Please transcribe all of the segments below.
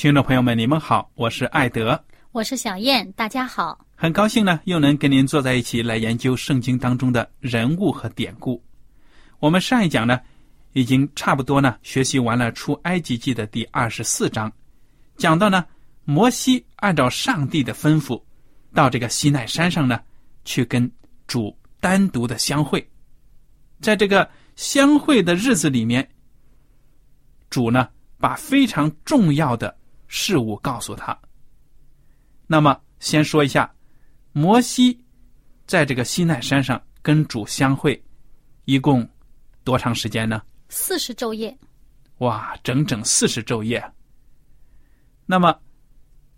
听众朋友们，你们好，我是艾德，我是小燕，大家好，很高兴呢，又能跟您坐在一起来研究圣经当中的人物和典故。我们上一讲呢，已经差不多呢学习完了出埃及记的第二十四章，讲到呢，摩西按照上帝的吩咐，到这个西奈山上呢，去跟主单独的相会，在这个相会的日子里面，主呢把非常重要的。事物告诉他。那么，先说一下，摩西在这个西奈山上跟主相会，一共多长时间呢？四十昼夜。哇，整整四十昼夜。那么，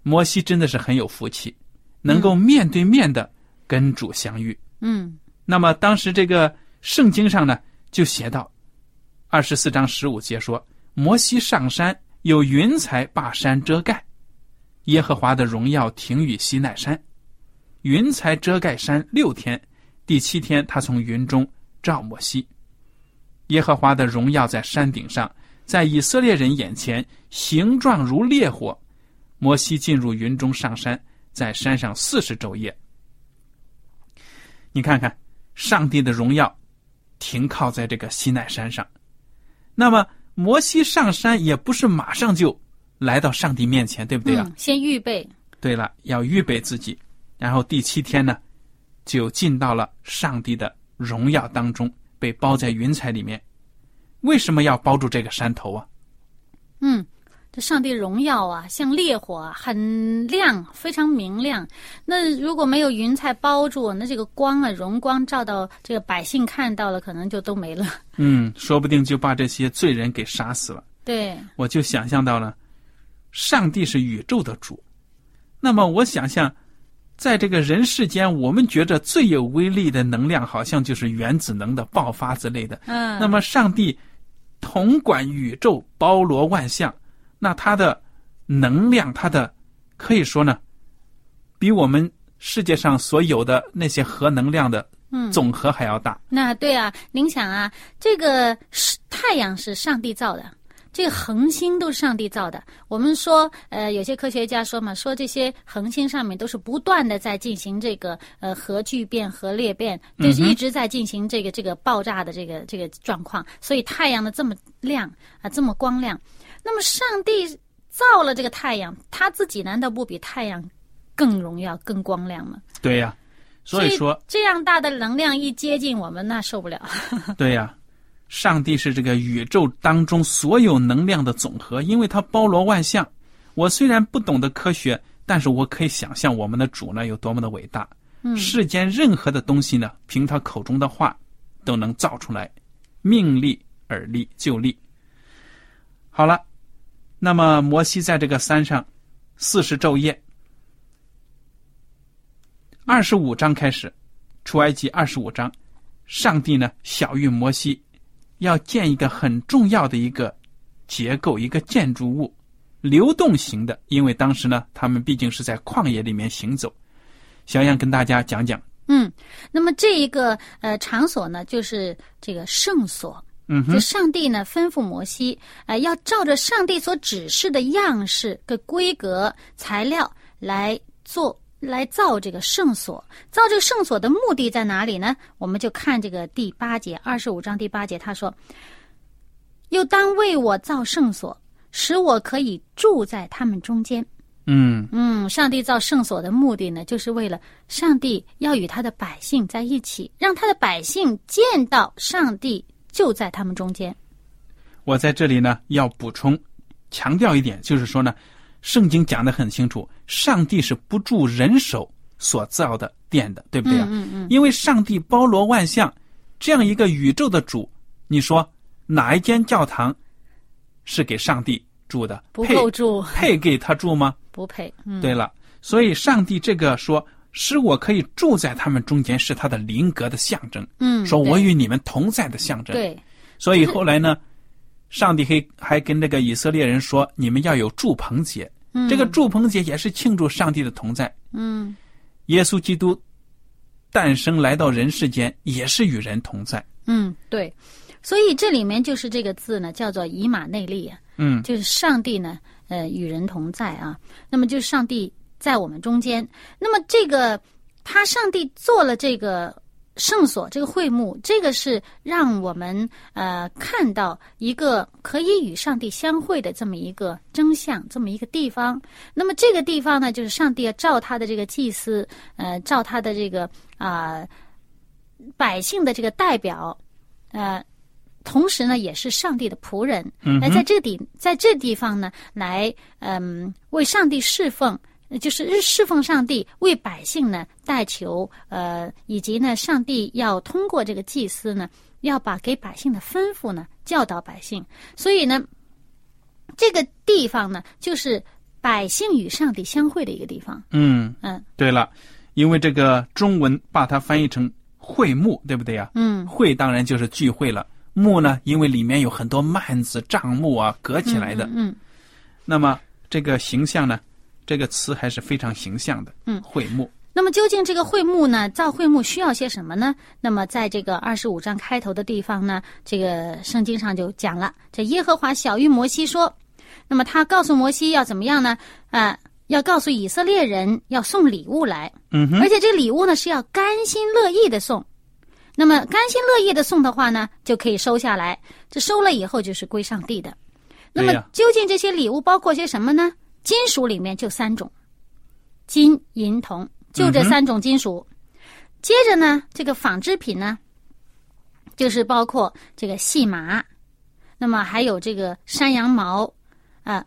摩西真的是很有福气，能够面对面的跟主相遇。嗯。那么，当时这个圣经上呢，就写到二十四章十五节说，摩西上山。有云彩把山遮盖，耶和华的荣耀停于西奈山，云彩遮盖山六天，第七天他从云中照摩西，耶和华的荣耀在山顶上，在以色列人眼前形状如烈火，摩西进入云中上山，在山上四十昼夜。你看看，上帝的荣耀停靠在这个西奈山上，那么。摩西上山也不是马上就来到上帝面前，对不对啊？先预备。对了，要预备自己，然后第七天呢，就进到了上帝的荣耀当中，被包在云彩里面。为什么要包住这个山头啊？嗯。这上帝荣耀啊，像烈火，啊很亮，非常明亮。那如果没有云彩包住，那这个光啊，荣光照到这个百姓看到了，可能就都没了。嗯，说不定就把这些罪人给杀死了。对，我就想象到了，上帝是宇宙的主。那么我想象，在这个人世间，我们觉着最有威力的能量，好像就是原子能的爆发之类的。嗯。那么上帝统管宇宙，包罗万象。那它的能量，它的可以说呢，比我们世界上所有的那些核能量的总和还要大。那对啊，您想啊，这个是太阳是上帝造的，这个恒星都是上帝造的。我们说，呃，有些科学家说嘛，说这些恒星上面都是不断的在进行这个呃核聚变、核裂变，就是一直在进行这个这个爆炸的这个这个状况。所以太阳的这么亮啊，这么光亮。那么，上帝造了这个太阳，他自己难道不比太阳更荣耀、更光亮吗？对呀，所以说这样大的能量一接近我们，那受不了。对呀，上帝是这个宇宙当中所有能量的总和，因为它包罗万象。我虽然不懂得科学，但是我可以想象我们的主呢有多么的伟大。嗯世间任何的东西呢，凭他口中的话都能造出来，命立而立就立。好了，那么摩西在这个山上四十昼夜，二十五章开始，出埃及二十五章，上帝呢小谕摩西，要建一个很重要的一个结构，一个建筑物，流动型的，因为当时呢，他们毕竟是在旷野里面行走。小样跟大家讲讲，嗯，那么这一个呃场所呢，就是这个圣所。就嗯就，上帝呢吩咐摩西，呃，要照着上帝所指示的样式、个规格、材料来做，来造这个圣所。造这个圣所的目的在哪里呢？我们就看这个第八节，二十五章第八节，他说：“又当为我造圣所，使我可以住在他们中间。”嗯嗯，上帝造圣所的目的呢，就是为了上帝要与他的百姓在一起，让他的百姓见到上帝就在他们中间。我在这里呢要补充强调一点，就是说呢，圣经讲的很清楚，上帝是不住人手所造的殿的，对不对啊？嗯嗯因为上帝包罗万象，这样一个宇宙的主，你说哪一间教堂是给上帝住的？不配够住，配给他住吗？不配。嗯，对了，所以上帝这个说使我可以住在他们中间，是他的灵格的象征，嗯，说我与你们同在的象征。，对，所以后来呢，上帝还还跟这个以色列人说，你们要有祝棚节。嗯这个祝棚节也是庆祝上帝的同在。嗯耶稣基督诞生来到人世间，也是与人同在。嗯对，所以这里面就是这个字呢，叫做以马内利啊，嗯就是上帝呢，呃，与人同在啊。那么就是上帝在我们中间。那么这个他上帝做了这个圣所，这个会幕，这个是让我们呃看到一个可以与上帝相会的这么一个真相，这么一个地方。那么这个地方呢，就是上帝要照他的这个祭司，呃，照他的这个啊、百姓的这个代表，呃。同时呢，也是上帝的仆人，嗯来在这地在这地方呢，来嗯为上帝侍奉，呃就是侍奉上帝，为百姓呢代求，呃，以及呢，上帝要通过这个祭司呢，要把给百姓的吩咐呢教导百姓，所以呢，这个地方呢，就是百姓与上帝相会的一个地方。嗯，嗯对了，因为这个中文把它翻译成会幕，对不对呀、嗯会当然就是聚会了。幕呢，因为里面有很多幔子、帐幕啊，隔起来的。嗯那么这个形象呢，这个词还是非常形象的。嗯会幕。那么究竟这个会幕呢，造会幕需要些什么呢？那么在这个二十五章开头的地方呢，这个圣经上就讲了，这耶和华小谕摩西说，那么他告诉摩西要怎么样呢？啊、要告诉以色列人要送礼物来，嗯哼，而且这礼物呢是要甘心乐意的送。那么甘心乐意的送的话呢，就可以收下来。这收了以后就是归上帝的。那么究竟这些礼物包括些什么呢？金属里面就三种，金、银、铜，就这三种金属。接着呢，这个纺织品呢，就是包括这个细麻，那么还有这个山羊毛，啊、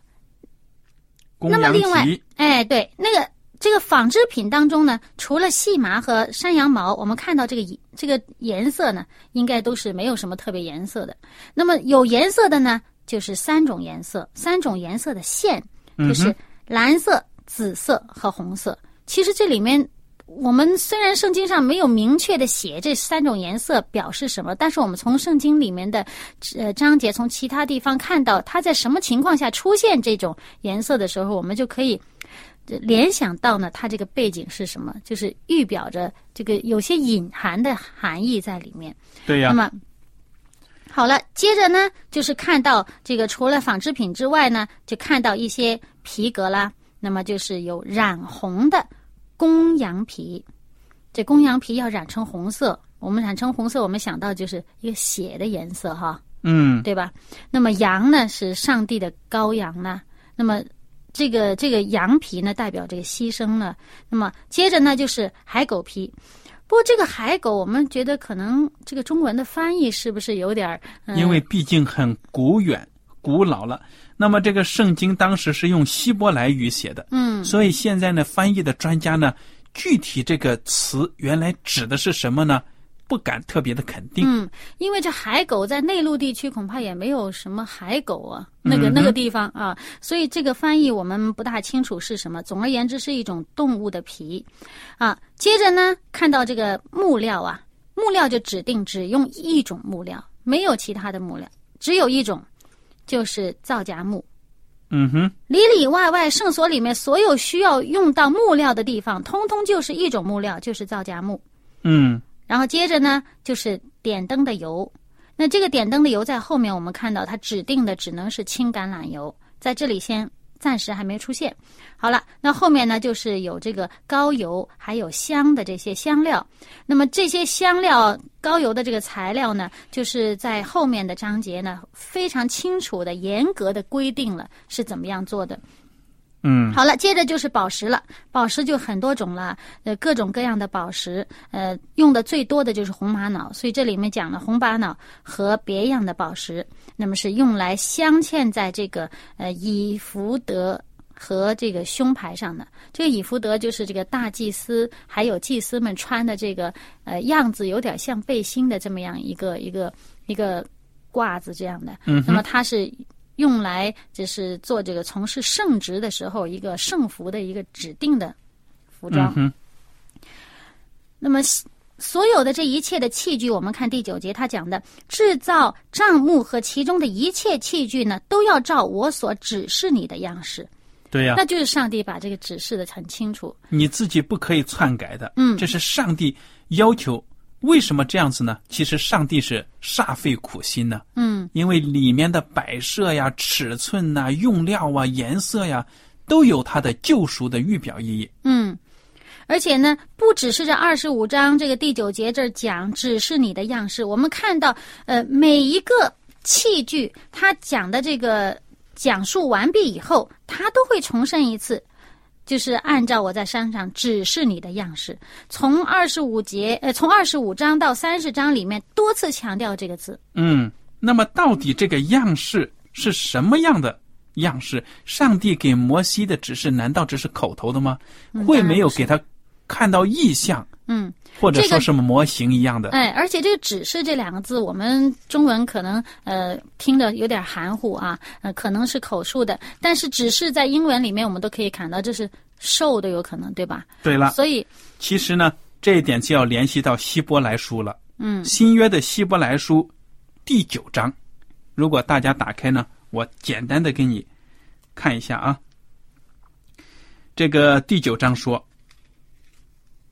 那么另外皮。哎，对，那个这个纺织品当中呢，除了细麻和山羊毛，我们看到这个这个颜色呢，应该都是没有什么特别颜色的。那么有颜色的呢，就是三种颜色，三种颜色的线，就是蓝色、紫色和红色。其实这里面。我们虽然圣经上没有明确的写这三种颜色表示什么，但是我们从圣经里面的呃章节，从其他地方看到它在什么情况下出现这种颜色的时候，我们就可以呃联想到呢，它这个背景是什么，就是预表着这个有些隐含的含义在里面。对呀、那么好了，接着呢，就是看到这个除了纺织品之外呢，就看到一些皮革啦，那么就是有染红的公羊皮。这公羊皮要染成红色，我们染成红色，我们想到就是一个血的颜色哈。嗯，对吧？那么羊呢是上帝的羔羊呢，那么这个这个羊皮呢代表这个牺牲呢。那么接着呢就是海狗皮，不过这个海狗，我们觉得可能这个中文的翻译是不是有点儿？嗯、因为毕竟很古远、古老了。那么这个圣经当时是用希伯来语写的，嗯所以现在呢，翻译的专家呢，具体这个词原来指的是什么呢？不敢特别的肯定。嗯，因为这海狗在内陆地区恐怕也没有什么海狗啊，那个、嗯那个地方啊，所以这个翻译我们不大清楚是什么。总而言之，是一种动物的皮啊。接着呢，看到这个木料啊，木料就指定只用一种木料，没有其他的木料，只有一种，就是皂荚木。嗯哼，里里外外圣所里面所有需要用到木料的地方，通通就是一种木料，就是皂荚木。嗯然后接着呢，就是点灯的油。那这个点灯的油在后面我们看到，它指定的只能是轻橄榄油，在这里先暂时还没出现。好了，那后面呢就是有这个高油，还有香的这些香料。那么这些香料、高油的这个材料呢，就是在后面的章节呢非常清楚的、严格的规定了是怎么样做的。嗯好了，接着就是宝石了。宝石就很多种了，呃，各种各样的宝石，呃，用的最多的就是红玛瑙，所以这里面讲了红玛瑙和别样的宝石，那么是用来镶嵌在这个呃以福德和这个胸牌上的。这个以福德就是这个大祭司还有祭司们穿的这个呃样子有点像背心的这么样一个一个一个褂子这样的。嗯那么它是用来就是做这个从事圣职的时候一个圣服的一个指定的服装嗯。那么所有的这一切的器具，我们看第九节他讲的，制造帐目和其中的一切器具呢，都要照我所指示你的样式。对呀、那就是上帝把这个指示的很清楚。你自己不可以篡改的。嗯这是上帝要求。为什么这样子呢？其实上帝是煞费苦心呢，嗯因为里面的摆设呀、尺寸呐、用料啊、颜色呀，都有它的救赎的预表意义。嗯，而且呢，不只是这二十五章这个第九节这儿讲只是你的样式，我们看到呃每一个器具，它讲的这个讲述完毕以后，它都会重申一次。就是按照我在山上指示你的样式，从二十五节，呃，从二十五章到三十章里面多次强调这个字。嗯，那么到底这个样式是什么样的样式？上帝给摩西的指示难道只是口头的吗？会没有给他看到意象，嗯，或者这个说是模型一样的？哎，而且这个“指示”这两个字，我们中文可能呃听着有点含糊啊，呃，可能是口述的，但是“指示”在英文里面我们都可以看到，这是受的有可能，对吧？对了，所以，其实呢，这一点就要联系到希伯来书了。嗯新约的希伯来书第九章，如果大家打开呢，我简单的给你看一下啊。这个第九章说，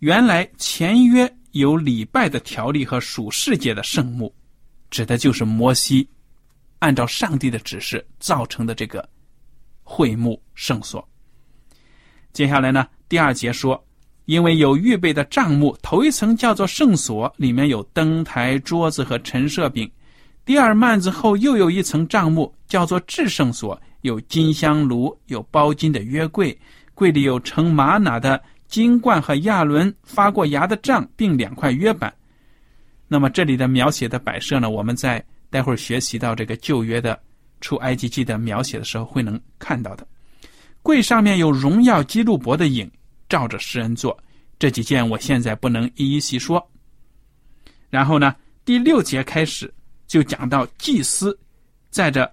原来前约有礼拜的条例和属世界的圣幕，指的就是摩西按照上帝的指示造成的这个会幕圣所。接下来呢，第二节说，因为有预备的帐幕，头一层叫做圣所，里面有灯台、桌子和陈设饼；第二幔子后又有一层帐幕，叫做至圣所，有金香炉，有包金的约柜，柜里有盛玛瑙的金冠和亚伦发过芽的杖，并两块约板。那么这里的描写的摆设呢，我们在待会儿学习到这个旧约的出埃及记的描写的时候会能看到的。柜上面有荣耀基路伯的影，照着诗人做。这几件我现在不能一一细说。然后呢，第六节开始就讲到祭司在这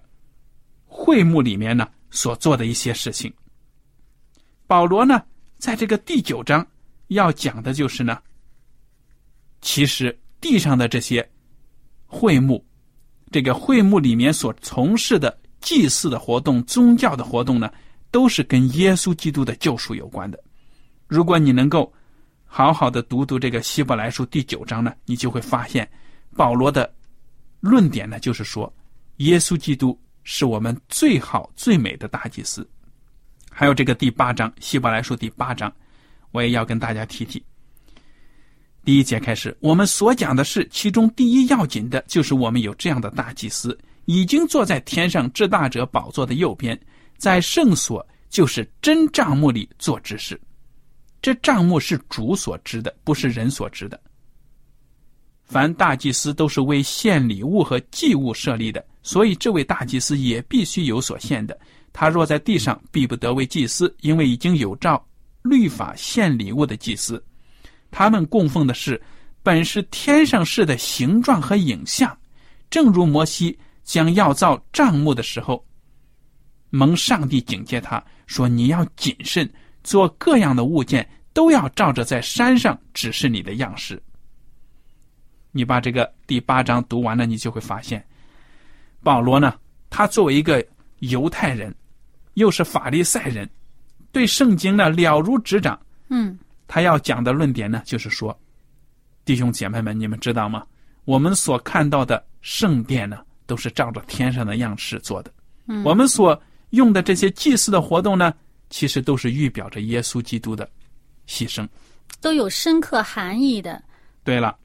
会幕里面呢所做的一些事情。保罗呢，在这个第九章要讲的就是呢，其实地上的这些会幕，这个会幕里面所从事的祭祀的活动、宗教的活动呢，都是跟耶稣基督的救赎有关的。如果你能够好好的读读这个希伯来书第九章呢，你就会发现，保罗的论点呢，就是说，耶稣基督是我们最好最美的大祭司。还有这个第八章，希伯来书第八章，我也要跟大家提提。第一节开始，我们所讲的是其中第一要紧的，就是我们有这样的大祭司，已经坐在天上至大者宝座的右边，在圣所，就是真帐幕里做执事。这帐幕是主所知的，不是人所知的。凡大祭司都是为献礼物和祭物设立的，所以这位大祭司也必须有所献的。他若在地上，必不得为祭司，因为已经有照律法献礼物的祭司。他们供奉的是本是天上事的形状和影像，正如摩西将要造帐幕的时候，蒙上帝警戒他说：“你要谨慎，做各样的物件都要照着在山上指示你的样式。”你把这个第八章读完了，你就会发现，保罗呢，他作为一个犹太人，又是法利赛人，对圣经呢了如指掌。嗯，他要讲的论点呢，就是说，弟兄姐妹们，你们知道吗？我们所看到的圣殿呢，都是照着天上的样式做的。嗯，我们所用的这些祭祀的活动呢，其实都是预表着耶稣基督的牺牲，都有深刻含义的。对了。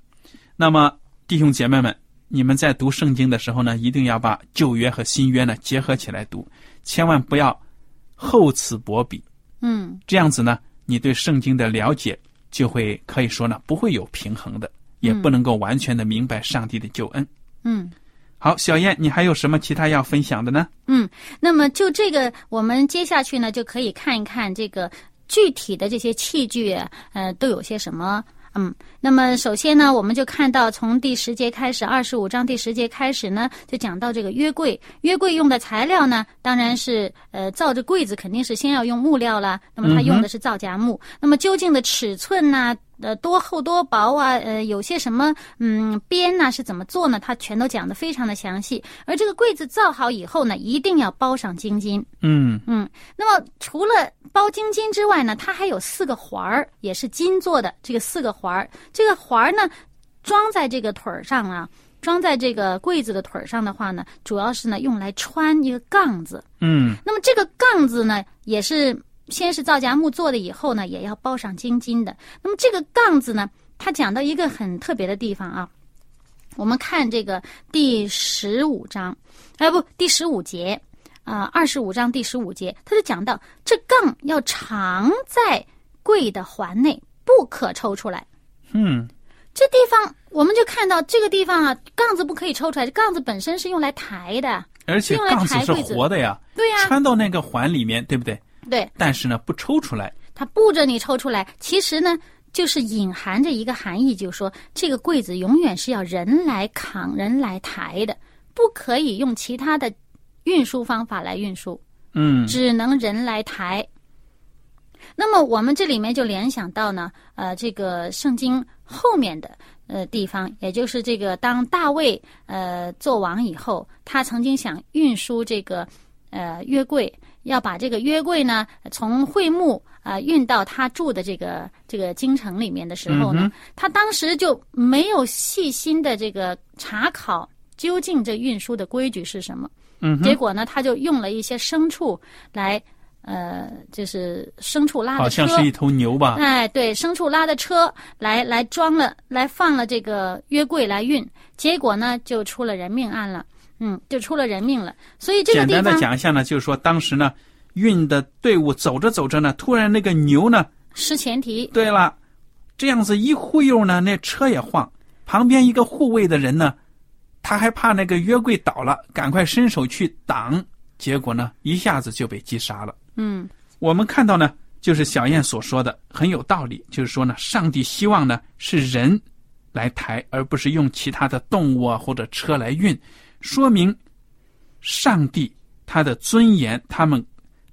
那么，弟兄姐妹们，你们在读圣经的时候呢，一定要把旧约和新约呢结合起来读，千万不要厚此薄彼。嗯，这样子呢，你对圣经的了解就会可以说呢不会有平衡的，也不能够完全的明白上帝的救恩。嗯，好，小燕，你还有什么其他要分享的呢？嗯，那么就这个，我们接下去呢就可以看一看这个具体的这些器具，呃，都有些什么。嗯，那么首先呢，我们就看到从第十节开始，二十五章第十节开始呢，就讲到这个约柜。约柜用的材料呢，当然是呃，造这柜子肯定是先要用木料了。那么它用的是皂荚木。那么究竟的尺寸呢？呃，多厚多薄啊？呃，有些什么嗯边呢？是怎么做呢？他全都讲的非常的详细。而这个柜子造好以后呢，一定要包上金金。嗯嗯。那么除了包金金之外呢，它还有四个环儿，也是金做的。这个四个环儿，这个环儿呢，装在这个腿儿上啊，装在这个柜子的腿儿上的话呢，主要是呢用来穿一个杠子。嗯。那么这个杠子呢，也是。先是皂荚木做的，以后呢也要包上金金的。那么这个杠子呢，它讲到一个很特别的地方啊。我们看这个第十五章，哎不，第十五节啊，二十五章第十五节，它就讲到这杠要藏在柜的环内，不可抽出来。嗯，这地方我们就看到这个地方啊，杠子不可以抽出来。这杠子本身是用来抬的，而且杠子是活的呀，对呀，穿到那个环里面，对不对？对，但是呢，不抽出来。他不着你抽出来，其实呢，就是隐含着一个含义，就是说这个柜子永远是要人来扛、人来抬的，不可以用其他的运输方法来运输。嗯，只能人来抬。那么我们这里面就联想到呢，呃，这个圣经后面的呃地方，也就是这个当大卫呃做王以后，他曾经想运输这个呃约柜。要把这个约柜呢，从会幕啊运到他住的这个这个京城里面的时候呢，他当时就没有细心的这个查考究竟这运输的规矩是什么。嗯，结果呢，他就用了一些牲畜来，呃，就是牲畜拉的车，好像是一头牛吧？哎，对，牲畜拉的车来来装了，来放了这个约柜来运，结果呢，就出了人命案了。嗯，就出了人命了。所以这个简单的讲一下呢，就是说当时呢，运的队伍走着走着呢，突然那个牛呢失前蹄。对了，这样子一忽悠呢，那车也晃。旁边一个护卫的人呢，他还怕那个约柜倒了，赶快伸手去挡，结果呢，一下子就被击杀了。嗯，我们看到呢，就是小燕所说的很有道理，就是说呢，上帝希望呢是人来抬，而不是用其他的动物啊或者车来运。说明，上帝他的尊严，他们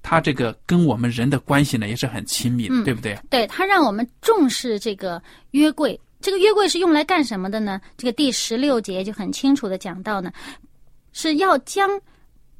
他这个跟我们人的关系呢也是很亲密的，对不对？对他让我们重视这个约柜。这个约柜是用来干什么的呢？这个第十六节就很清楚的讲到呢，是要将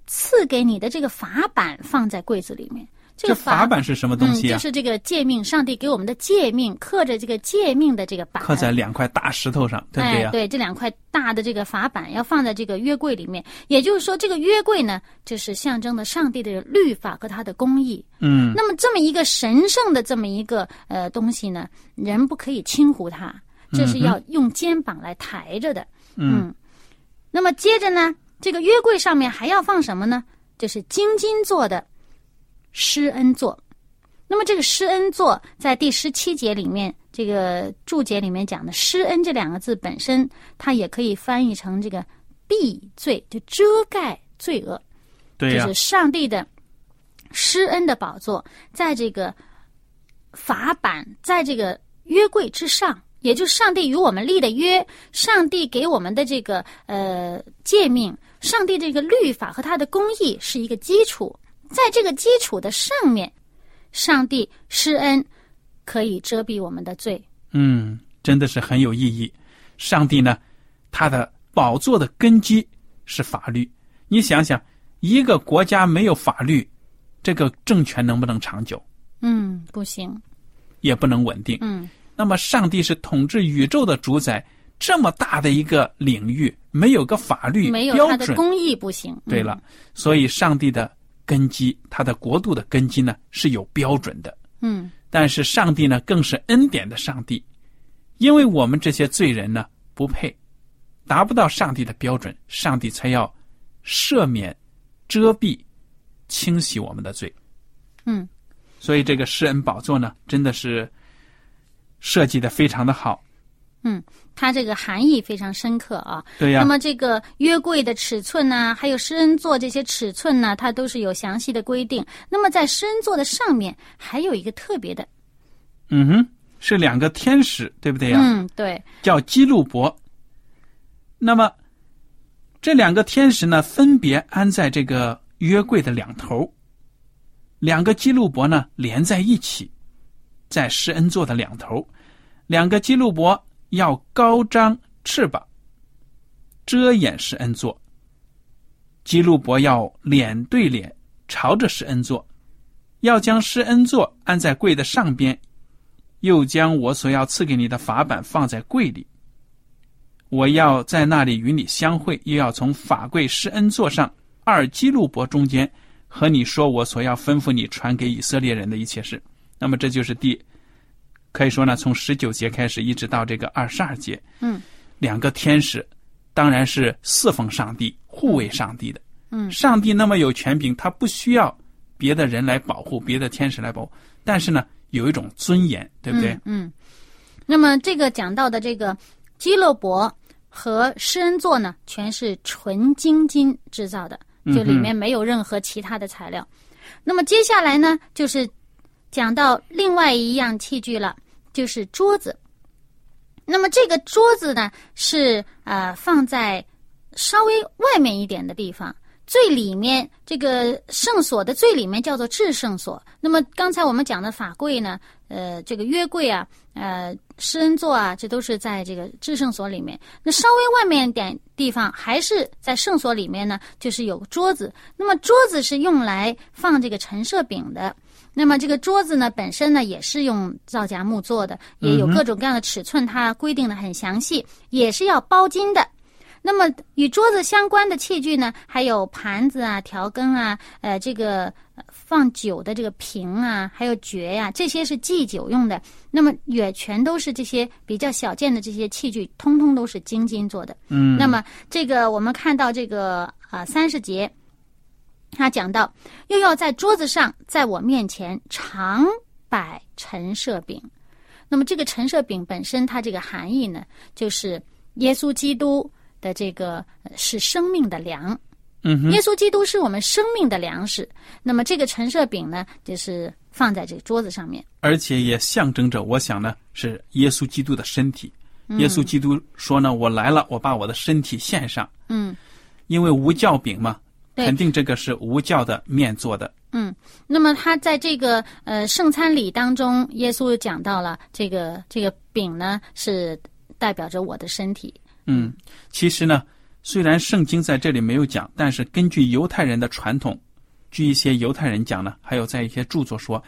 赐给你的这个法板放在柜子里面。这个法版是什么东西啊？就是这个诫命，上帝给我们的诫命，刻着这个诫命的这个板，刻在两块大石头上，对不对呀？对，这两块大的这个法板要放在这个约柜里面。也就是说，这个约柜呢，就是象征的上帝的律法和他的公义。嗯。那么，这么一个神圣的这么一个呃东西呢，人不可以轻忽它，这是要用肩膀来抬着的。嗯。那么接着呢，这个约柜上面还要放什么呢？就是金金做的。施恩座，那么这个施恩座在第十七节里面这个注解里面讲的“施恩”这两个字本身，它也可以翻译成这个“避罪”，就遮盖罪恶。对呀、就是上帝的施恩的宝座，在这个法版，在这个约柜之上，也就是上帝与我们立的约，上帝给我们的这个呃诫命，上帝这个律法和他的公义是一个基础，在这个基础的上面，上帝施恩可以遮蔽我们的罪。嗯，真的是很有意义。上帝呢，他的宝座的根基是法律。你想想，一个国家没有法律，这个政权能不能长久？嗯，不行。也不能稳定。嗯那么，上帝是统治宇宙的主宰，这么大的一个领域，没有个法律没有标准。他的公义不行。对了，所以上帝的根基，他的国度的根基呢是有标准的。嗯但是上帝呢，更是恩典的上帝，因为我们这些罪人呢不配，达不到上帝的标准，上帝才要赦免、遮蔽、清洗我们的罪。嗯所以这个施恩宝座呢，真的是设计的非常的好。嗯，它这个含义非常深刻啊。对呀、那么这个约柜的尺寸呢、还有施恩座这些尺寸呢，它都是有详细的规定。那么在施恩座的上面还有一个特别的，嗯哼，是两个天使，对不对呀、嗯，对，叫基路伯。那么这两个天使呢，分别安在这个约柜的两头，两个基路伯呢连在一起，在施恩座的两头，两个基路伯要高张翅膀，遮掩施恩座。基路伯要脸对脸朝着施恩座，要将施恩座安在柜的上边，又将我所要赐给你的法板放在柜里。我要在那里与你相会，又要从法柜施恩座上二基路伯中间和你说我所要吩咐你传给以色列人的一切事。那么这就是第，可以说呢，从十九节开始一直到这个二十二节，嗯，两个天使当然是侍奉上帝、护卫上帝的。嗯上帝那么有权柄，他不需要别的人来保护，别的天使来保护，但是呢，有一种尊严，对不对？嗯？嗯。那么这个讲到的这个基洛伯和施恩座呢，全是纯金金制造的，就里面没有任何其他的材料。那么接下来呢，就是讲到另外一样器具了，就是桌子。那么这个桌子呢，是呃放在稍微外面一点的地方。最里面这个圣所的最里面叫做至圣所。那么刚才我们讲的法柜呢，呃，这个约柜啊，呃，施恩座啊，这都是在这个至圣所里面。那稍微外面点地方，还是在圣所里面呢，就是有桌子。那么桌子是用来放这个陈设饼的。那么这个桌子呢，本身呢也是用皂荚木做的，也有各种各样的尺寸，它规定的很详细，也是要包金的。那么与桌子相关的器具呢，还有盘子啊、调羹啊，呃，这个呃放酒的这个瓶啊，还有爵呀、这些是祭酒用的。那么也全都是这些比较小件的这些器具，通通都是精金做的。嗯，那么这个我们看到这个啊三十节，他讲到又要在桌子上，在我面前常摆陈设饼。那么这个陈设饼本身它这个含义呢，就是耶稣基督的这个呃是生命的粮。嗯哼，耶稣基督是我们生命的粮食。那么这个陈设饼呢，就是放在这个桌子上面。而且也象征着，我想呢，是耶稣基督的身体。嗯耶稣基督说呢：“我来了，我把我的身体献上。嗯，”因为无酵饼嘛，对肯定这个是无酵的面做的。嗯，那么他在这个呃圣餐礼当中，耶稣讲到了这个这个饼呢是代表着我的身体。嗯，其实呢，虽然圣经在这里没有讲，但是根据犹太人的传统，据一些犹太人讲呢，还有在一些著作说，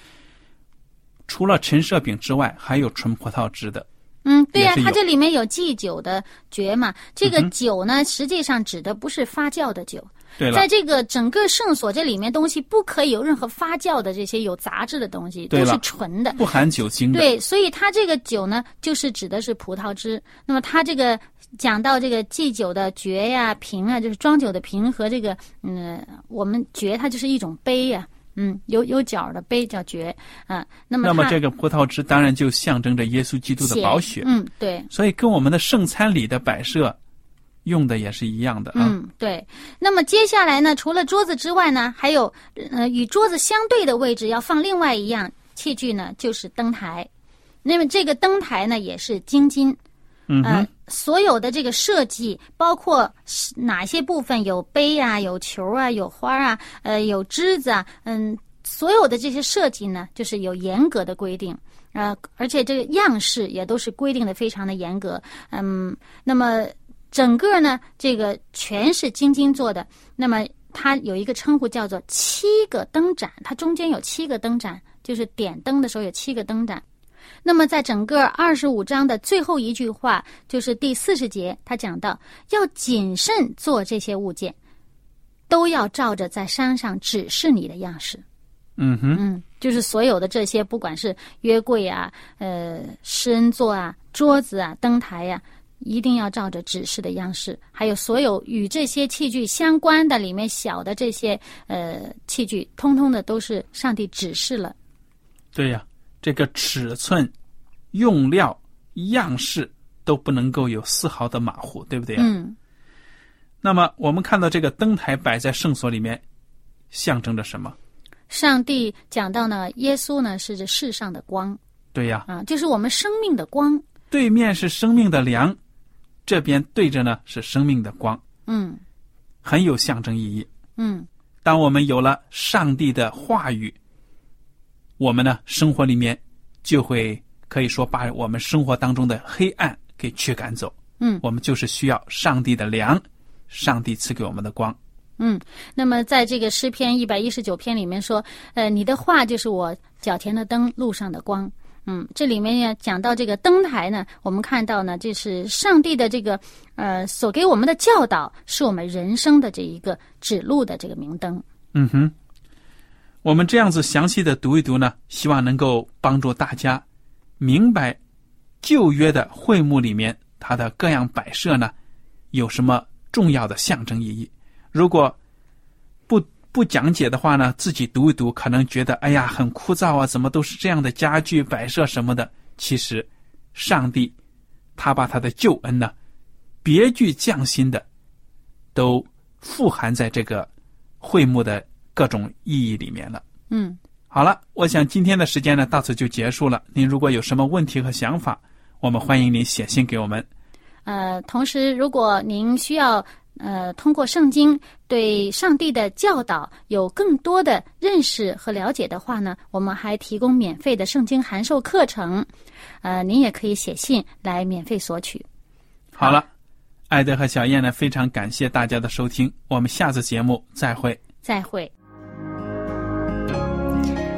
除了陈设饼之外，还有纯葡萄汁的。嗯，对呀、它这里面有祭酒的爵嘛，这个酒呢，实际上指的不是发酵的酒，对了在，这个整个圣所这里面东西不可以有任何发酵的这些有杂质的东西，都是纯的。不含酒精的。对，所以它这个酒呢，就是指的是葡萄汁。那么它这个讲到这个祭酒的爵呀、瓶啊，就是装酒的瓶和这个嗯，我们爵它就是一种杯呀、嗯，有有角的杯叫爵，嗯，那么那么这个葡萄汁当然就象征着耶稣基督的宝血，嗯，对，所以跟我们的圣餐礼的摆设用的也是一样的啊。嗯，对。那么接下来呢，除了桌子之外呢，还有呃与桌子相对的位置要放另外一样器具呢，就是灯台。那么这个灯台呢，也是金金，呃嗯哼，，所有的这个设计，包括哪些部分有杯啊、有球啊、有花啊、呃有枝子啊，嗯，所有的这些设计呢，就是有严格的规定。呃，而且这个样式也都是规定的非常的严格，嗯，那么整个呢，这个全是金金做的，那么它有一个称呼叫做七个灯盏，它中间有七个灯盏，就是点灯的时候有七个灯盏。那么，在整个二十五章的最后一句话，就是第四十节，他讲到要谨慎做这些物件，都要照着在山上指示你的样式。嗯哼，嗯，就是所有的这些，不管是约柜啊、呃施恩座啊、桌子啊、灯台呀、一定要照着指示的样式，还有所有与这些器具相关的里面小的这些呃器具，通通的都是上帝指示了。对呀、这个尺寸、用料、样式都不能够有丝毫的马虎，对不对呀、嗯那么我们看到这个灯台摆在圣所里面，象征着什么？上帝讲到呢，耶稣呢是这世上的光对呀、啊，就是我们生命的光。对面是生命的粮，这边对着呢是生命的光，嗯很有象征意义。嗯当我们有了上帝的话语，我们呢生活里面就会可以说把我们生活当中的黑暗给驱赶走。嗯我们就是需要上帝的粮，上帝赐给我们的光。嗯。那么在这个诗篇一百一十九篇里面说，呃，你的话就是我脚前的灯，路上的光。嗯，这里面呢讲到这个灯台呢，我们看到呢，这是上帝的这个呃所给我们的教导，是我们人生的这一个指路的这个明灯。嗯哼，我们这样子详细的读一读呢，希望能够帮助大家明白旧约的会幕里面它的各样摆设呢有什么重要的象征意义。如果不不讲解的话呢，自己读一读，可能觉得哎呀很枯燥啊，怎么都是这样的家具摆设什么的。其实，上帝他把他的救恩呢，别具匠心的，都富含在这个会幕的各种意义里面了。嗯好了，我想今天的时间呢到此就结束了。您如果有什么问题和想法，我们欢迎您写信给我们。呃，同时，如果您需要呃通过圣经对上帝的教导有更多的认识和了解的话呢，我们还提供免费的圣经函授课程，呃，您也可以写信来免费索取。好了，艾德和小燕呢非常感谢大家的收听，我们下次节目再会。再会。